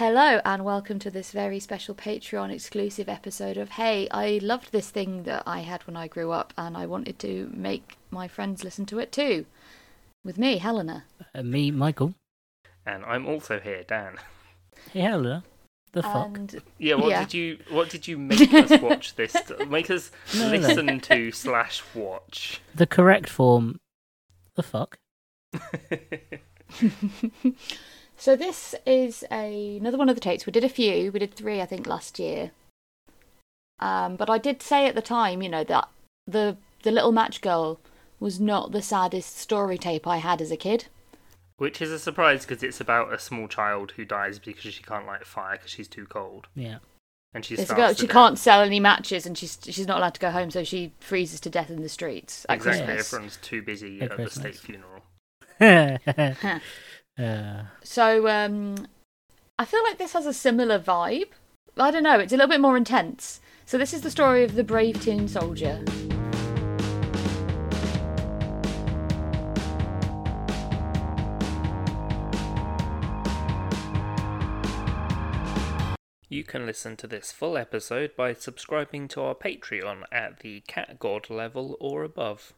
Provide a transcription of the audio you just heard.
Hello, and welcome to this very special Patreon exclusive episode of Hey, I loved this thing that I had when I grew up, and I wanted to make my friends listen to it too. With me, Helena. Uh, me, Michael. And I'm also here, Dan. Hey, Helena. The fuck? And Yeah, what Yeah. did you what did you make us watch this? Make us No, no, no. listen to slash watch. The correct form. The fuck? so this is a, another one of the tapes. We did a few. We did three, I think, last year. Um, but I did say at the time, you know, that the the little match girl was not the saddest story tape I had as a kid. Which is a surprise because it's about a small child who dies because she can't light fire because she's too cold, Yeah. and she There's a girl, she can't sell any matches, and she's she's not allowed to go home, so she freezes to death in the streets at Exactly, Christmas. everyone's too busy At at, the state funeral. uh, So um, I feel like this has a similar vibe. I don't know. It's a little bit more intense. So this is the story of the brave tin soldier. You can listen to this full episode by subscribing to our Patreon at the Cat God level or above.